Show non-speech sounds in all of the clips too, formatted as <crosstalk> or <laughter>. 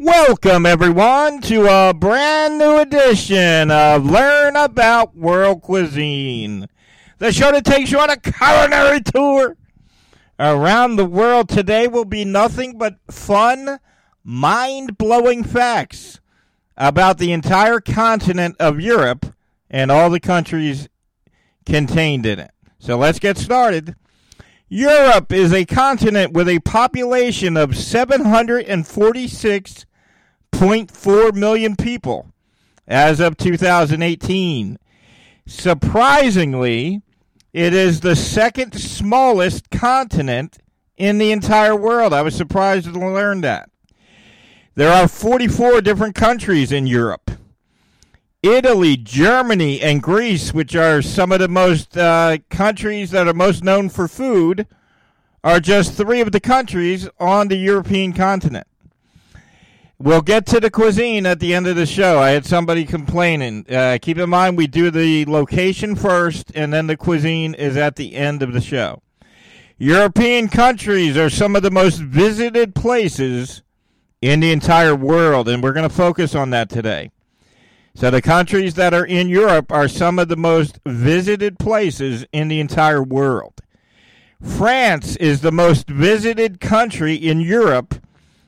Welcome, everyone, to a brand new edition of Learn About World Cuisine, the show that takes you on a culinary tour around the world. Today will be nothing but fun, mind blowing facts about the entire continent of Europe and all the countries contained in it. So let's get started. Europe is a continent with a population of 746.4 million people as of 2018. Surprisingly, it is the second smallest continent in the entire world. I was surprised to learn that. There are 44 different countries in Europe. Italy, Germany, and Greece, which are some of the most uh, countries that are most known for food, are just three of the countries on the European continent. We'll get to the cuisine at the end of the show. I had somebody complaining. Uh, keep in mind, we do the location first, and then the cuisine is at the end of the show. European countries are some of the most visited places in the entire world, and we're going to focus on that today. So, the countries that are in Europe are some of the most visited places in the entire world. France is the most visited country in Europe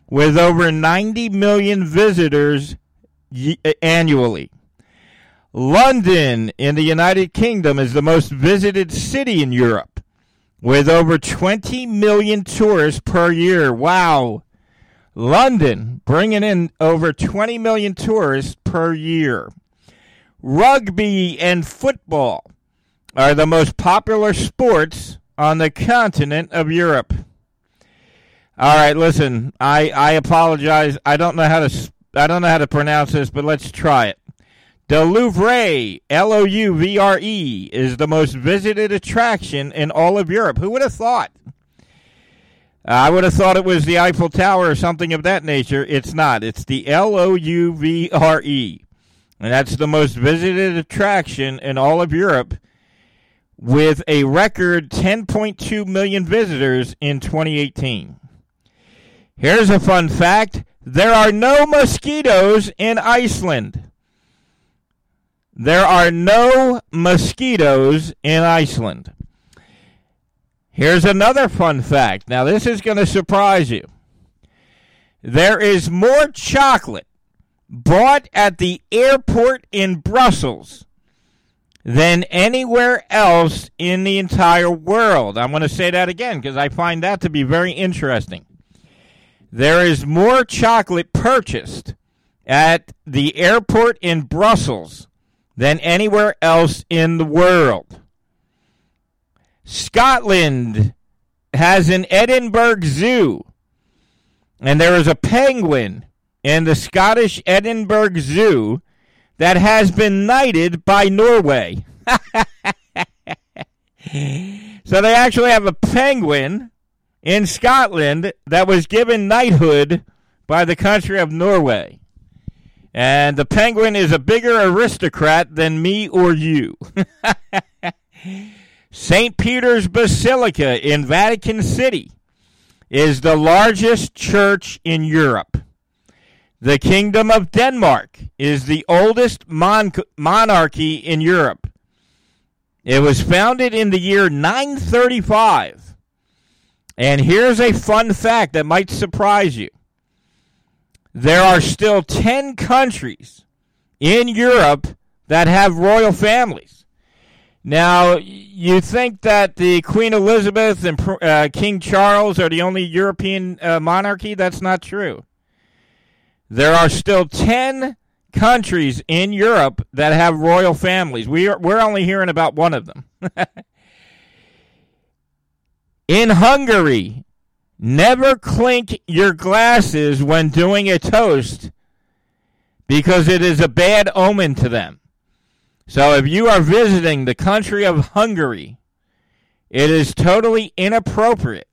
with over 90 million visitors y- uh, annually. London in the United Kingdom is the most visited city in Europe with over 20 million tourists per year. Wow. London bringing in over 20 million tourists per year. Rugby and football are the most popular sports on the continent of Europe. All right, listen, I, I apologize. I don't know how to I don't know how to pronounce this, but let's try it. The Louvre, L O U V R E, is the most visited attraction in all of Europe. Who would have thought? I would have thought it was the Eiffel Tower or something of that nature. It's not. It's the L O U V R E. And that's the most visited attraction in all of Europe with a record 10.2 million visitors in 2018. Here's a fun fact there are no mosquitoes in Iceland. There are no mosquitoes in Iceland. Here's another fun fact. Now, this is going to surprise you. There is more chocolate bought at the airport in Brussels than anywhere else in the entire world. I'm going to say that again because I find that to be very interesting. There is more chocolate purchased at the airport in Brussels than anywhere else in the world. Scotland has an Edinburgh Zoo, and there is a penguin in the Scottish Edinburgh Zoo that has been knighted by Norway. <laughs> so they actually have a penguin in Scotland that was given knighthood by the country of Norway. And the penguin is a bigger aristocrat than me or you. <laughs> St. Peter's Basilica in Vatican City is the largest church in Europe. The Kingdom of Denmark is the oldest mon- monarchy in Europe. It was founded in the year 935. And here's a fun fact that might surprise you there are still 10 countries in Europe that have royal families. Now, you think that the Queen Elizabeth and uh, King Charles are the only European uh, monarchy? That's not true. There are still 10 countries in Europe that have royal families. We are, we're only hearing about one of them. <laughs> in Hungary, never clink your glasses when doing a toast because it is a bad omen to them. So if you are visiting the country of Hungary, it is totally inappropriate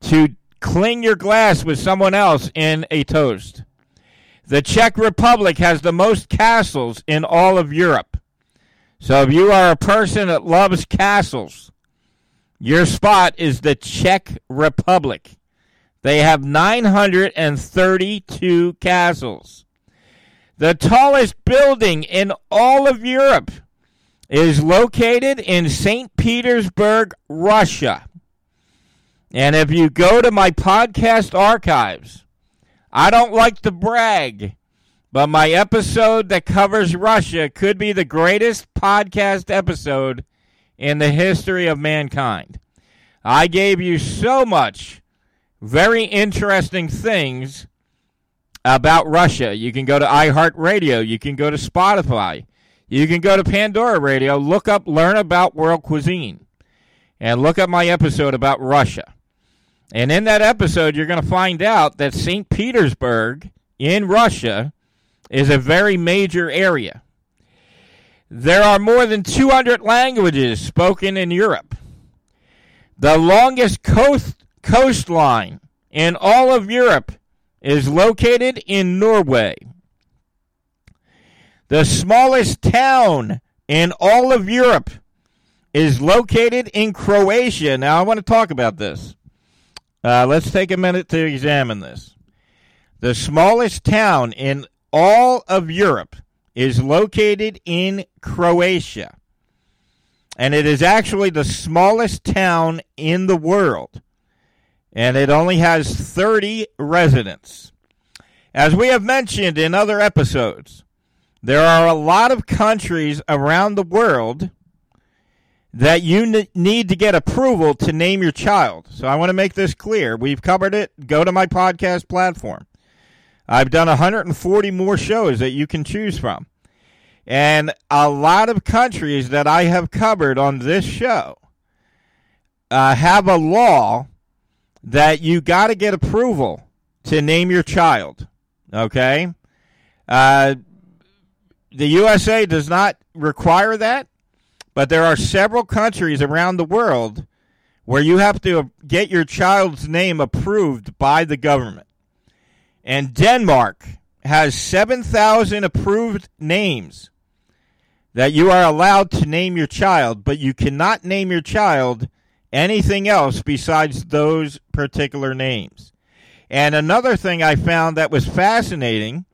to cling your glass with someone else in a toast. The Czech Republic has the most castles in all of Europe. So if you are a person that loves castles, your spot is the Czech Republic. They have 932 castles. The tallest building in all of Europe is located in St. Petersburg, Russia. And if you go to my podcast archives, I don't like to brag, but my episode that covers Russia could be the greatest podcast episode in the history of mankind. I gave you so much very interesting things about Russia. You can go to iHeartRadio, you can go to Spotify, you can go to Pandora Radio, look up Learn About World Cuisine, and look up my episode about Russia. And in that episode, you're going to find out that St. Petersburg in Russia is a very major area. There are more than 200 languages spoken in Europe. The longest coast, coastline in all of Europe is located in Norway. The smallest town in all of Europe is located in Croatia. Now, I want to talk about this. Uh, let's take a minute to examine this. The smallest town in all of Europe is located in Croatia. And it is actually the smallest town in the world. And it only has 30 residents. As we have mentioned in other episodes, there are a lot of countries around the world that you need to get approval to name your child. So I want to make this clear. We've covered it. Go to my podcast platform. I've done 140 more shows that you can choose from. And a lot of countries that I have covered on this show uh, have a law that you got to get approval to name your child. Okay? Uh, the USA does not require that, but there are several countries around the world where you have to get your child's name approved by the government. And Denmark has 7,000 approved names that you are allowed to name your child, but you cannot name your child anything else besides those particular names. And another thing I found that was fascinating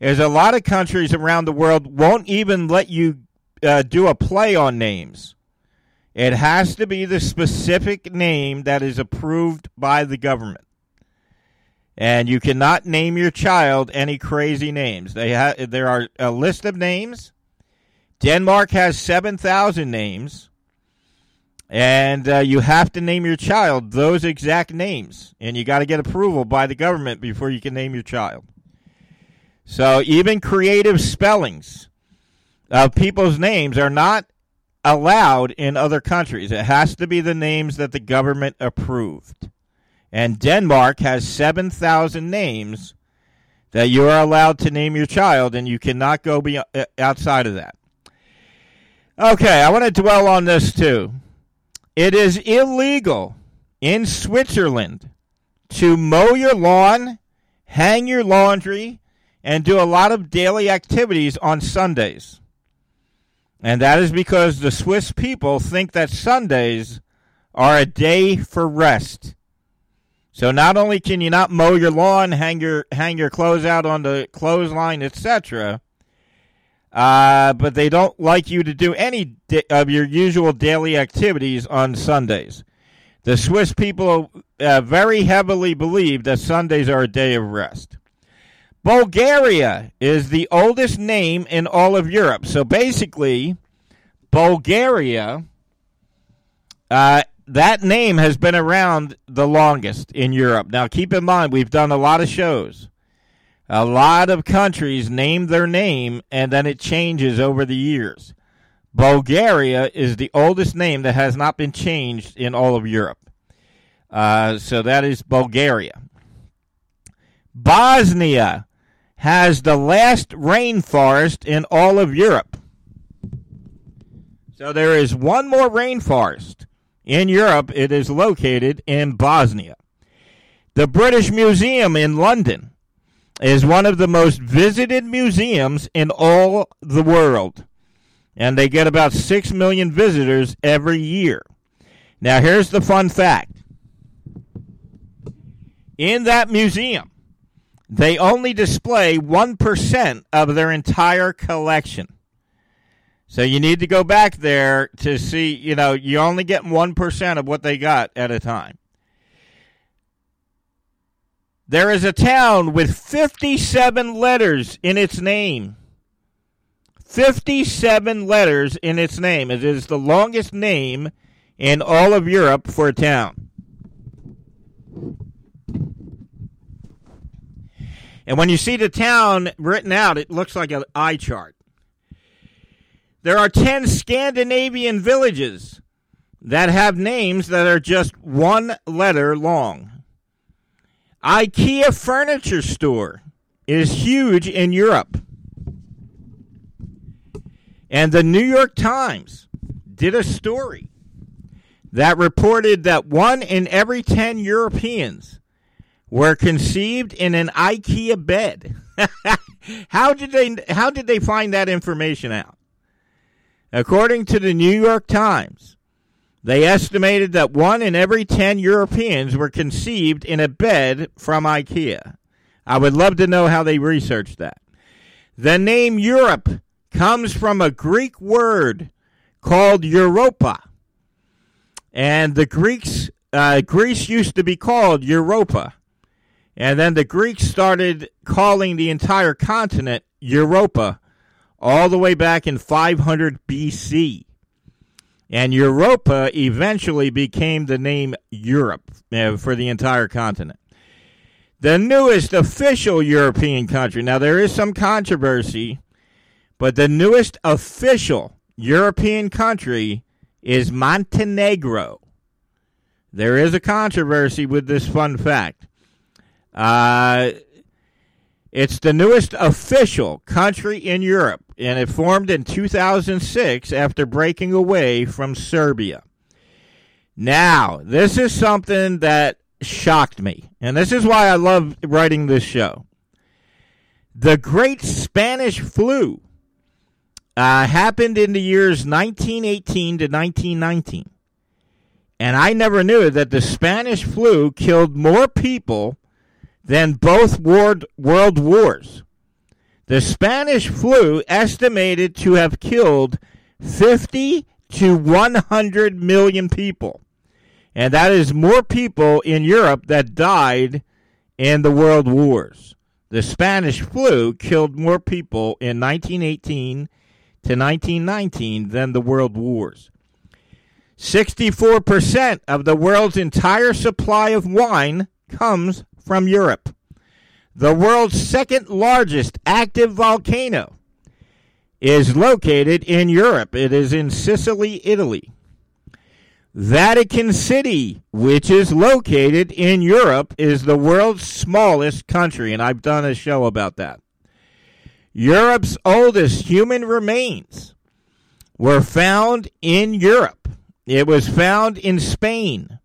is a lot of countries around the world won't even let you uh, do a play on names. It has to be the specific name that is approved by the government. And you cannot name your child any crazy names. They ha- there are a list of names. Denmark has 7,000 names. And uh, you have to name your child those exact names. And you got to get approval by the government before you can name your child. So even creative spellings of people's names are not allowed in other countries. It has to be the names that the government approved. And Denmark has 7,000 names that you are allowed to name your child, and you cannot go be uh, outside of that. Okay, I want to dwell on this too. It is illegal in Switzerland to mow your lawn, hang your laundry, and do a lot of daily activities on Sundays. And that is because the Swiss people think that Sundays are a day for rest. So not only can you not mow your lawn, hang your hang your clothes out on the clothesline, etc., uh, but they don't like you to do any of your usual daily activities on Sundays. The Swiss people uh, very heavily believe that Sundays are a day of rest. Bulgaria is the oldest name in all of Europe. So basically, Bulgaria, uh, that name has been around the longest in Europe. Now, keep in mind, we've done a lot of shows a lot of countries name their name and then it changes over the years. Bulgaria is the oldest name that has not been changed in all of Europe. Uh, so that is Bulgaria. Bosnia has the last rainforest in all of Europe. So there is one more rainforest in Europe. It is located in Bosnia. The British Museum in London is one of the most visited museums in all the world. And they get about 6 million visitors every year. Now, here's the fun fact in that museum, they only display 1% of their entire collection. So you need to go back there to see, you know, you only get 1% of what they got at a time. There is a town with 57 letters in its name. 57 letters in its name. It is the longest name in all of Europe for a town. And when you see the town written out, it looks like an eye chart. There are 10 Scandinavian villages that have names that are just one letter long. IKEA furniture store is huge in Europe. And the New York Times did a story that reported that one in every 10 Europeans were conceived in an IKEA bed. <laughs> how did they how did they find that information out? According to the New York Times, they estimated that one in every 10 Europeans were conceived in a bed from IKEA. I would love to know how they researched that. The name Europe comes from a Greek word called Europa. And the Greeks, uh, Greece used to be called Europa. And then the Greeks started calling the entire continent Europa all the way back in 500 BC. And Europa eventually became the name Europe uh, for the entire continent. The newest official European country, now there is some controversy, but the newest official European country is Montenegro. There is a controversy with this fun fact. Uh, it's the newest official country in Europe, and it formed in 2006 after breaking away from Serbia. Now, this is something that shocked me, and this is why I love writing this show. The Great Spanish Flu uh, happened in the years 1918 to 1919. And I never knew that the Spanish flu killed more people than both world, world wars. The Spanish flu estimated to have killed 50 to 100 million people. And that is more people in Europe that died in the world wars. The Spanish flu killed more people in 1918 to 1919 than the world wars. 64% of the world's entire supply of wine comes from Europe. The world's second largest active volcano is located in Europe. It is in Sicily, Italy. Vatican City, which is located in Europe, is the world's smallest country, and I've done a show about that. Europe's oldest human remains were found in Europe. It was found in Spain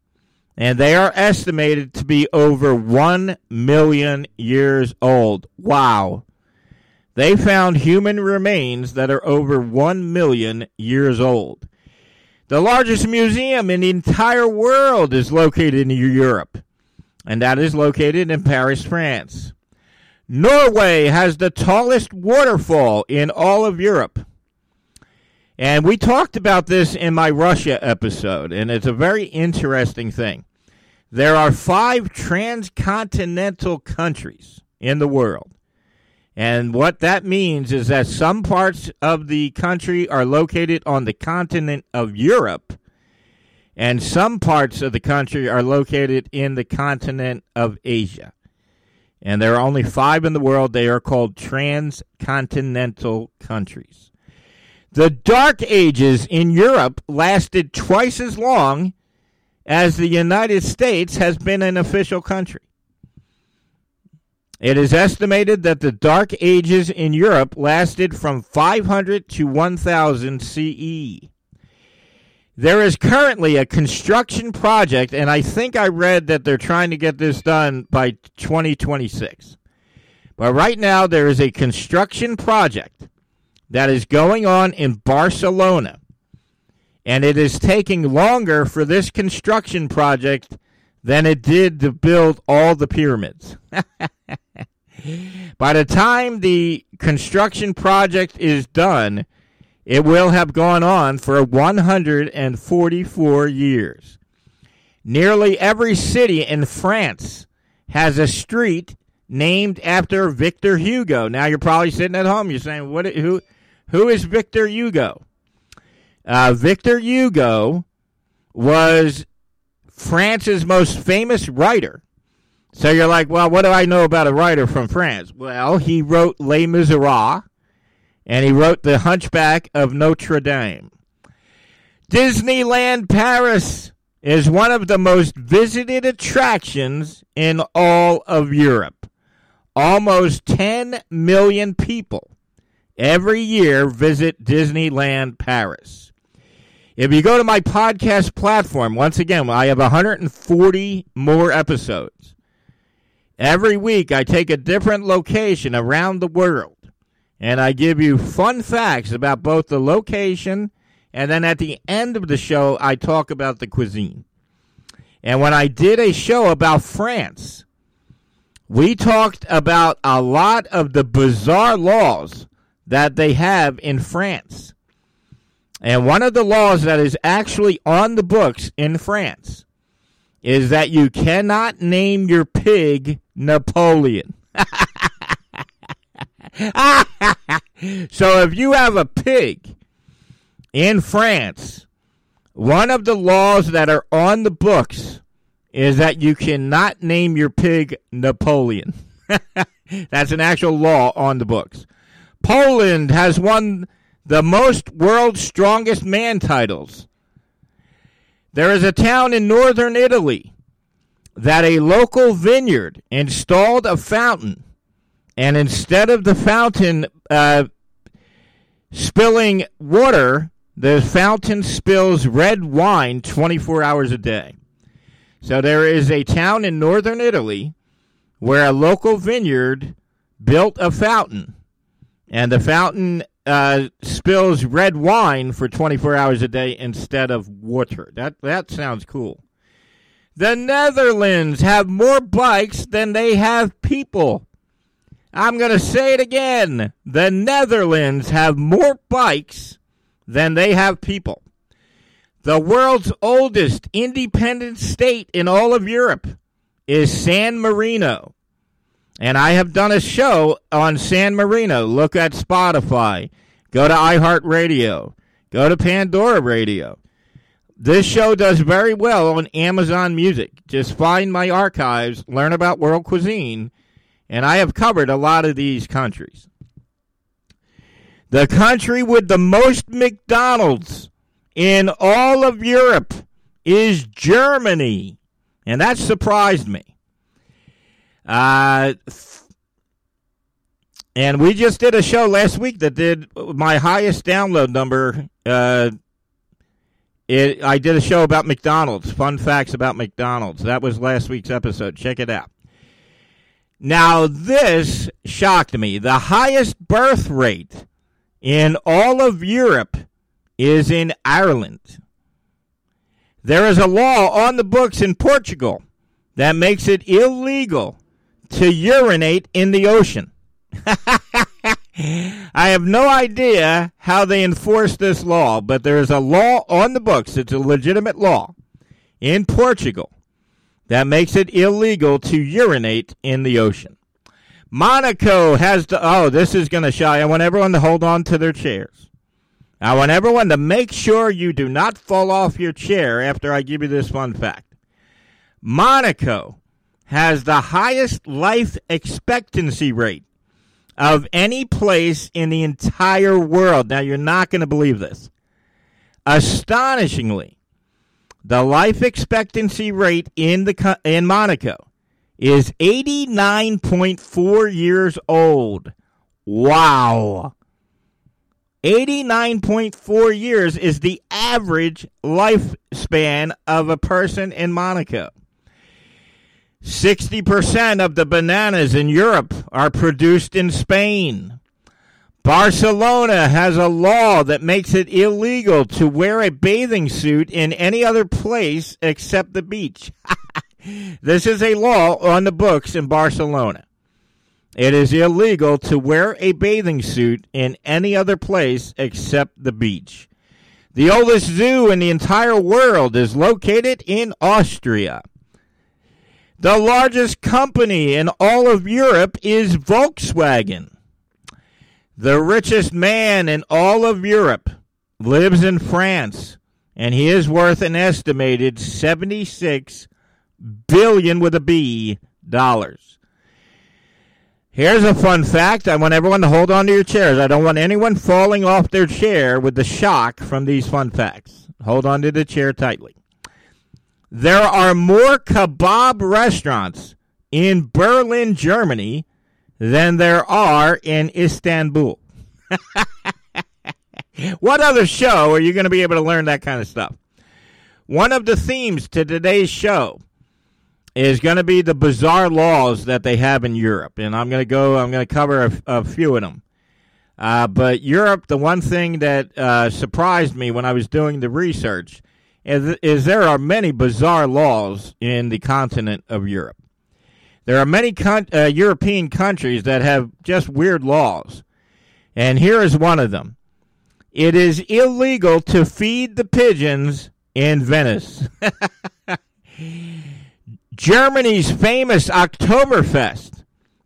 and they are estimated to be over 1 million years old. Wow. They found human remains that are over 1 million years old. The largest museum in the entire world is located in Europe, and that is located in Paris, France. Norway has the tallest waterfall in all of Europe. And we talked about this in my Russia episode, and it's a very interesting thing. There are five transcontinental countries in the world. And what that means is that some parts of the country are located on the continent of Europe, and some parts of the country are located in the continent of Asia. And there are only five in the world. They are called transcontinental countries. The Dark Ages in Europe lasted twice as long as the United States has been an official country. It is estimated that the Dark Ages in Europe lasted from 500 to 1000 CE. There is currently a construction project, and I think I read that they're trying to get this done by 2026. But right now, there is a construction project that is going on in Barcelona. And it is taking longer for this construction project than it did to build all the pyramids. <laughs> By the time the construction project is done, it will have gone on for 144 years. Nearly every city in France has a street named after Victor Hugo. Now you're probably sitting at home. You're saying, "What? Who? Who is Victor Hugo?" Uh, Victor Hugo was France's most famous writer. So you're like, well, what do I know about a writer from France? Well, he wrote Les Miserables, and he wrote The Hunchback of Notre Dame. Disneyland Paris is one of the most visited attractions in all of Europe. Almost 10 million people every year visit Disneyland Paris. If you go to my podcast platform, once again, I have 140 more episodes. Every week, I take a different location around the world and I give you fun facts about both the location and then at the end of the show, I talk about the cuisine. And when I did a show about France, we talked about a lot of the bizarre laws that they have in France. And one of the laws that is actually on the books in France is that you cannot name your pig Napoleon. <laughs> so if you have a pig in France, one of the laws that are on the books is that you cannot name your pig Napoleon. <laughs> That's an actual law on the books. Poland has won the most world's strongest man titles. There is a town in northern Italy that a local vineyard installed a fountain, and instead of the fountain uh, spilling water, the fountain spills red wine 24 hours a day. So there is a town in northern Italy where a local vineyard built a fountain, and the fountain uh, spills red wine for 24 hours a day instead of water. That that sounds cool. The Netherlands have more bikes than they have people. I'm going to say it again. The Netherlands have more bikes than they have people. The world's oldest independent state in all of Europe is San Marino. And I have done a show on San Marino. Look at Spotify. Go to iHeartRadio. Go to Pandora Radio. This show does very well on Amazon Music. Just find my archives, learn about world cuisine, and I have covered a lot of these countries. The country with the most McDonald's in all of Europe is Germany. And that surprised me. Uh, and we just did a show last week that did my highest download number. Uh, it, I did a show about McDonald's, fun facts about McDonald's. That was last week's episode. Check it out. Now, this shocked me. The highest birth rate in all of Europe is in Ireland. There is a law on the books in Portugal that makes it illegal to urinate in the ocean. <laughs> I have no idea how they enforce this law, but there is a law on the books. It's a legitimate law in Portugal that makes it illegal to urinate in the ocean. Monaco has to. Oh, this is going to shy. I want everyone to hold on to their chairs. I want everyone to make sure you do not fall off your chair after I give you this fun fact. Monaco has the highest life expectancy rate of any place in the entire world. Now, you're not going to believe this. Astonishingly, the life expectancy rate in the in Monaco is 89.4 years old. Wow. 89.4 years is the average lifespan of a person in Monaco. 60% of the bananas in Europe are produced in Spain. Barcelona has a law that makes it illegal to wear a bathing suit in any other place except the beach. <laughs> this is a law on the books in Barcelona. It is illegal to wear a bathing suit in any other place except the beach. The oldest zoo in the entire world is located in Austria. The largest company in all of Europe is Volkswagen. The richest man in all of Europe lives in France, and he is worth an estimated 76 billion with a B dollars. Here's a fun fact. I want everyone to hold on to your chairs. I don't want anyone falling off their chair with the shock from these fun facts. Hold on to the chair tightly. There are more kebab restaurants in Berlin, Germany than there are in Istanbul. <laughs> what other show are you going to be able to learn that kind of stuff? One of the themes to today's show is going to be the bizarre laws that they have in Europe. And I'm going to go, I'm going to cover a, a few of them. Uh, but Europe, the one thing that uh, surprised me when I was doing the research is, is there are many bizarre laws in the continent of Europe. There are many con- uh, European countries that have just weird laws. And here is one of them it is illegal to feed the pigeons in Venice. <laughs> Germany's famous Oktoberfest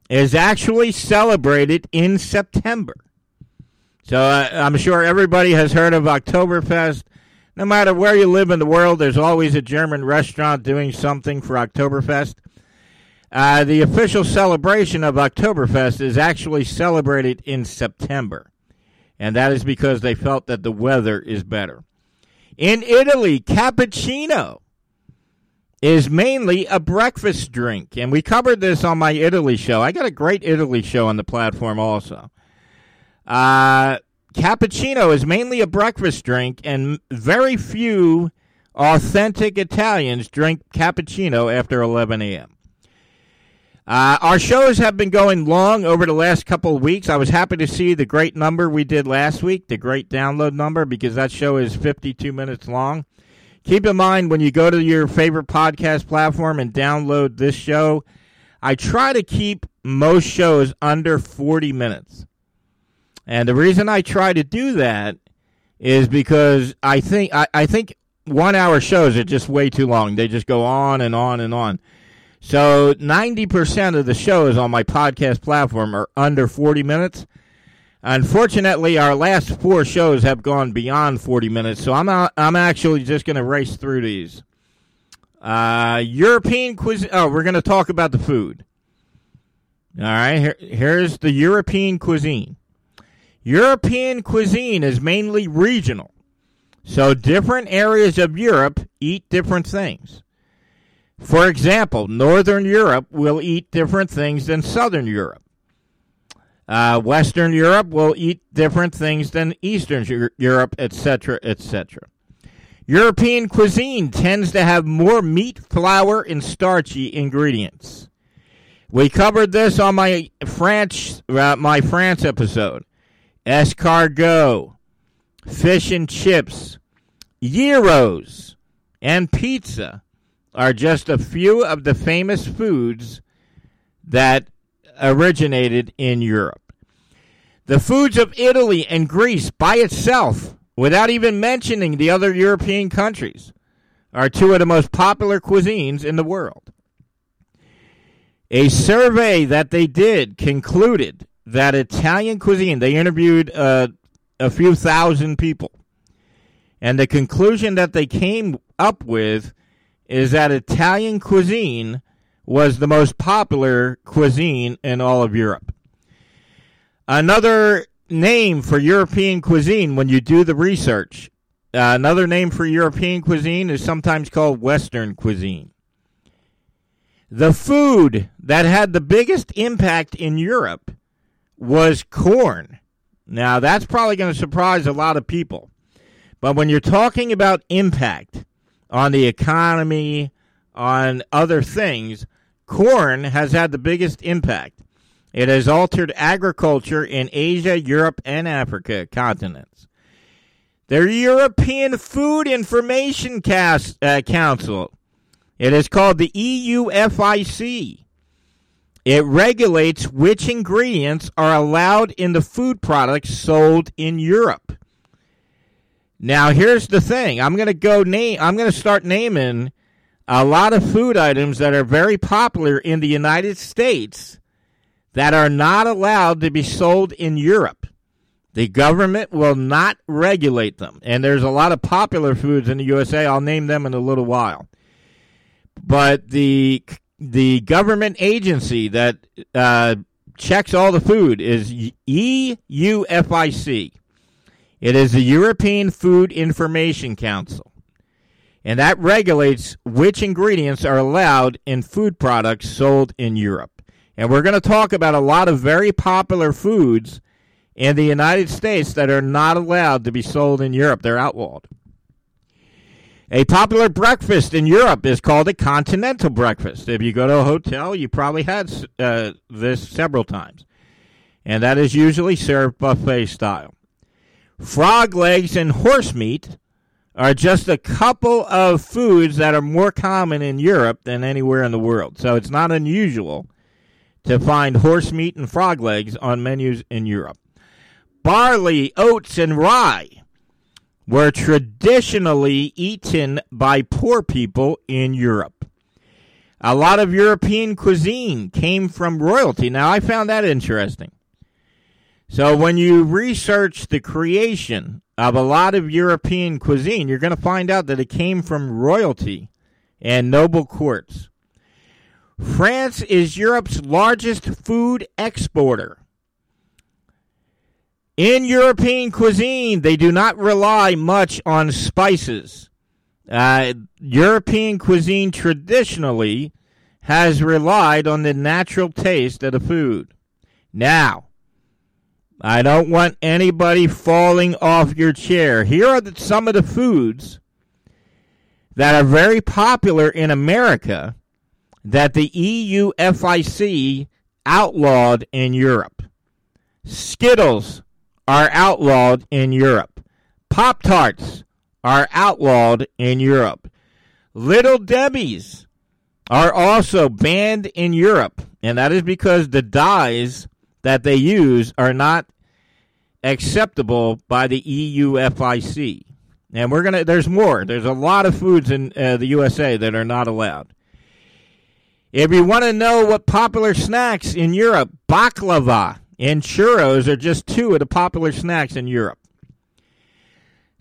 is actually celebrated in September. So uh, I'm sure everybody has heard of Oktoberfest. No matter where you live in the world, there's always a German restaurant doing something for Oktoberfest. Uh, the official celebration of Oktoberfest is actually celebrated in September, and that is because they felt that the weather is better. In Italy, cappuccino is mainly a breakfast drink, and we covered this on my Italy show. I got a great Italy show on the platform also. Uh, cappuccino is mainly a breakfast drink, and very few authentic Italians drink cappuccino after 11 a.m. Uh, our shows have been going long over the last couple of weeks. I was happy to see the great number we did last week, the great download number, because that show is 52 minutes long. Keep in mind when you go to your favorite podcast platform and download this show, I try to keep most shows under 40 minutes. And the reason I try to do that is because I think I, I think one hour shows are just way too long. They just go on and on and on. So 90% of the shows on my podcast platform are under 40 minutes. Unfortunately, our last four shows have gone beyond 40 minutes, so I'm I'm actually just going to race through these. Uh, European cuisine. Oh, we're going to talk about the food. All right, here, here's the European cuisine. European cuisine is mainly regional. So different areas of Europe eat different things. For example, Northern Europe will eat different things than Southern Europe. Uh, Western Europe will eat different things than Eastern Europe, etc., etc. European cuisine tends to have more meat, flour, and starchy ingredients. We covered this on my French uh, my France episode. Escargot, fish and chips, gyros, and pizza are just a few of the famous foods that originated in Europe. The foods of Italy and Greece by itself, without even mentioning the other European countries, are two of the most popular cuisines in the world. A survey that they did concluded that Italian cuisine, they interviewed uh, a few thousand people, and the conclusion that they came up with is that Italian cuisine was the most popular cuisine in all of Europe. Another name for European cuisine, when you do the research, uh, another name for European cuisine is sometimes called Western cuisine. The food that had the biggest impact in Europe was corn. Now, that's probably going to surprise a lot of people. But when you're talking about impact, on the economy, on other things, corn has had the biggest impact. It has altered agriculture in Asia, Europe, and Africa continents. The European Food Information Cast, uh, Council It is called the EUFIC. It regulates which ingredients are allowed in the food products sold in Europe. Now, here's the thing. I'm going to go name I'm going to start naming a lot of food items that are very popular in the United States that are not allowed to be sold in Europe. The government will not regulate them. And there's a lot of popular foods in the USA. I'll name them in a little while. But the the government agency that uh, checks all the food is EUFIC. It is the European Food Information Council. And that regulates which ingredients are allowed in food products sold in Europe. And we're going to talk about a lot of very popular foods in the United States that are not allowed to be sold in Europe. They're outlawed. A popular breakfast in Europe is called a continental breakfast. If you go to a hotel, you probably had uh, this several times. And that is usually served buffet style. Frog legs and horse meat are just a couple of foods that are more common in Europe than anywhere in the world. So it's not unusual to find horse meat and frog legs on menus in Europe. Barley, oats, and rye were traditionally eaten by poor people in Europe. A lot of European cuisine came from royalty. Now, I found that interesting. So, when you research the creation of a lot of European cuisine, you're going to find out that it came from royalty and noble courts. France is Europe's largest food exporter. In European cuisine, they do not rely much on spices. Uh, European cuisine traditionally has relied on the natural taste of the food. Now, I don't want anybody falling off your chair. Here are the, some of the foods that are very popular in America that the EU FIC outlawed in Europe. Skittles, are outlawed in Europe. Pop Tarts are outlawed in Europe. Little Debbie's are also banned in Europe, and that is because the dyes that they use are not acceptable by the EUFIC. And we're gonna. There's more. There's a lot of foods in uh, the USA that are not allowed. If you want to know what popular snacks in Europe, baklava and churros are just two of the popular snacks in Europe.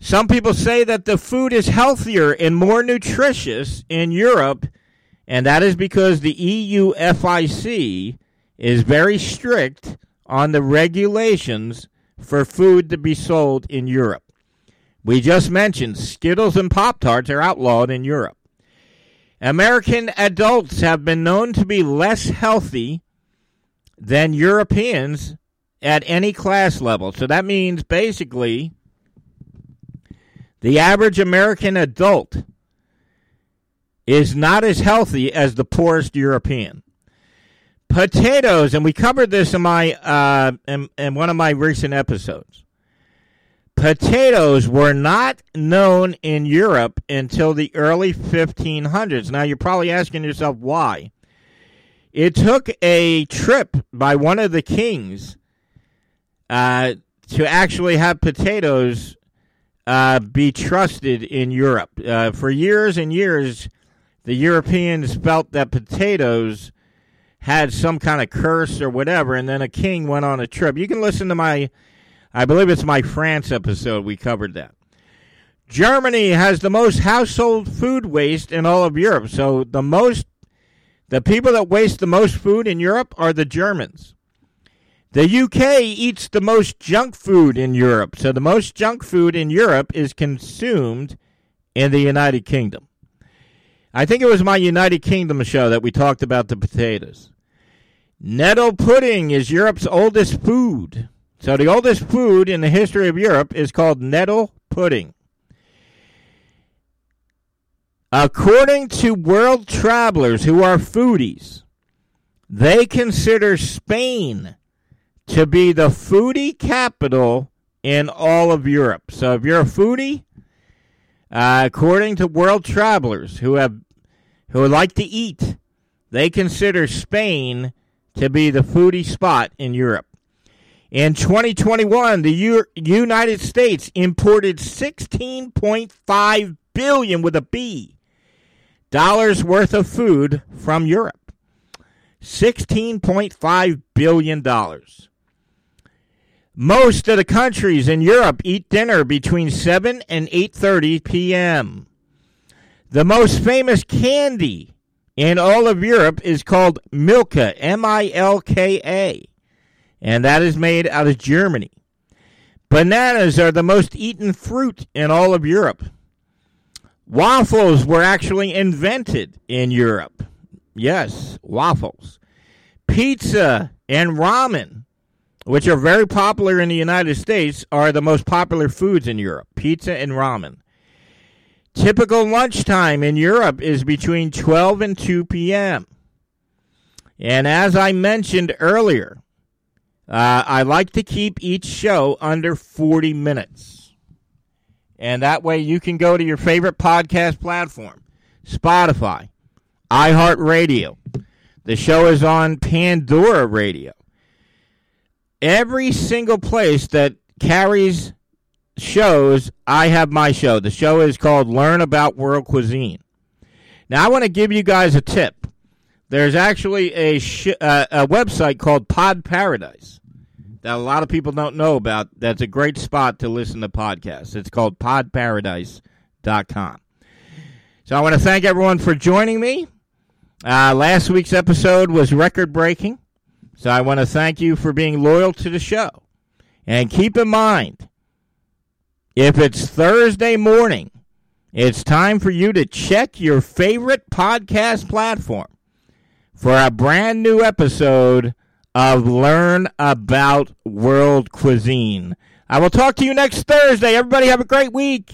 Some people say that the food is healthier and more nutritious in Europe, and that is because the EU FIC is very strict on the regulations for food to be sold in Europe. We just mentioned Skittles and Pop Tarts are outlawed in Europe. American adults have been known to be less healthy than Europeans at any class level. So that means basically the average American adult is not as healthy as the poorest European. Potatoes, and we covered this in my uh, in, in one of my recent episodes. Potatoes were not known in Europe until the early 1500s. Now you're probably asking yourself why. It took a trip by one of the kings uh, to actually have potatoes uh, be trusted in Europe. Uh, for years and years, the Europeans felt that potatoes had some kind of curse or whatever, and then a king went on a trip. You can listen to my, I believe it's my France episode, we covered that. Germany has the most household food waste in all of Europe. So the most the people that waste the most food in Europe are the Germans. The UK eats the most junk food in Europe. So the most junk food in Europe is consumed in the United Kingdom. I think it was my United Kingdom show that we talked about the potatoes. Nettle pudding is Europe's oldest food. So the oldest food in the history of Europe is called nettle pudding. According to world travelers who are foodies, they consider Spain to be the foodie capital in all of Europe. So if you're a foodie, uh, according to world travelers who have who like to eat, they consider Spain to be the foodie spot in Europe. In 2021, the U- United States imported 16.5 billion with a B dollars worth of food from Europe. 16.5 billion dollars. Most of the countries in Europe eat dinner between 7 and 8:30 p.m. The most famous candy in all of Europe is called Milka, M I L K A and that is made out of Germany. Bananas are the most eaten fruit in all of Europe. Waffles were actually invented in Europe. Yes, waffles. Pizza and ramen, which are very popular in the United States, are the most popular foods in Europe. Pizza and ramen. Typical lunchtime in Europe is between 12 and 2 p.m. And as I mentioned earlier, uh, I like to keep each show under 40 minutes. And that way you can go to your favorite podcast platform Spotify, iHeartRadio. The show is on Pandora Radio. Every single place that carries shows, I have my show. The show is called Learn About World Cuisine. Now, I want to give you guys a tip. There's actually a, sh- uh, a website called Pod Paradise that a lot of people don't know about. That's a great spot to listen to podcasts. It's called podparadise.com. So I want to thank everyone for joining me. Uh, last week's episode was record breaking. So I want to thank you for being loyal to the show. And keep in mind, if it's Thursday morning, it's time for you to check your favorite podcast platform for a brand new episode of Learn About World Cuisine. I will talk to you next Thursday. Everybody have a great week.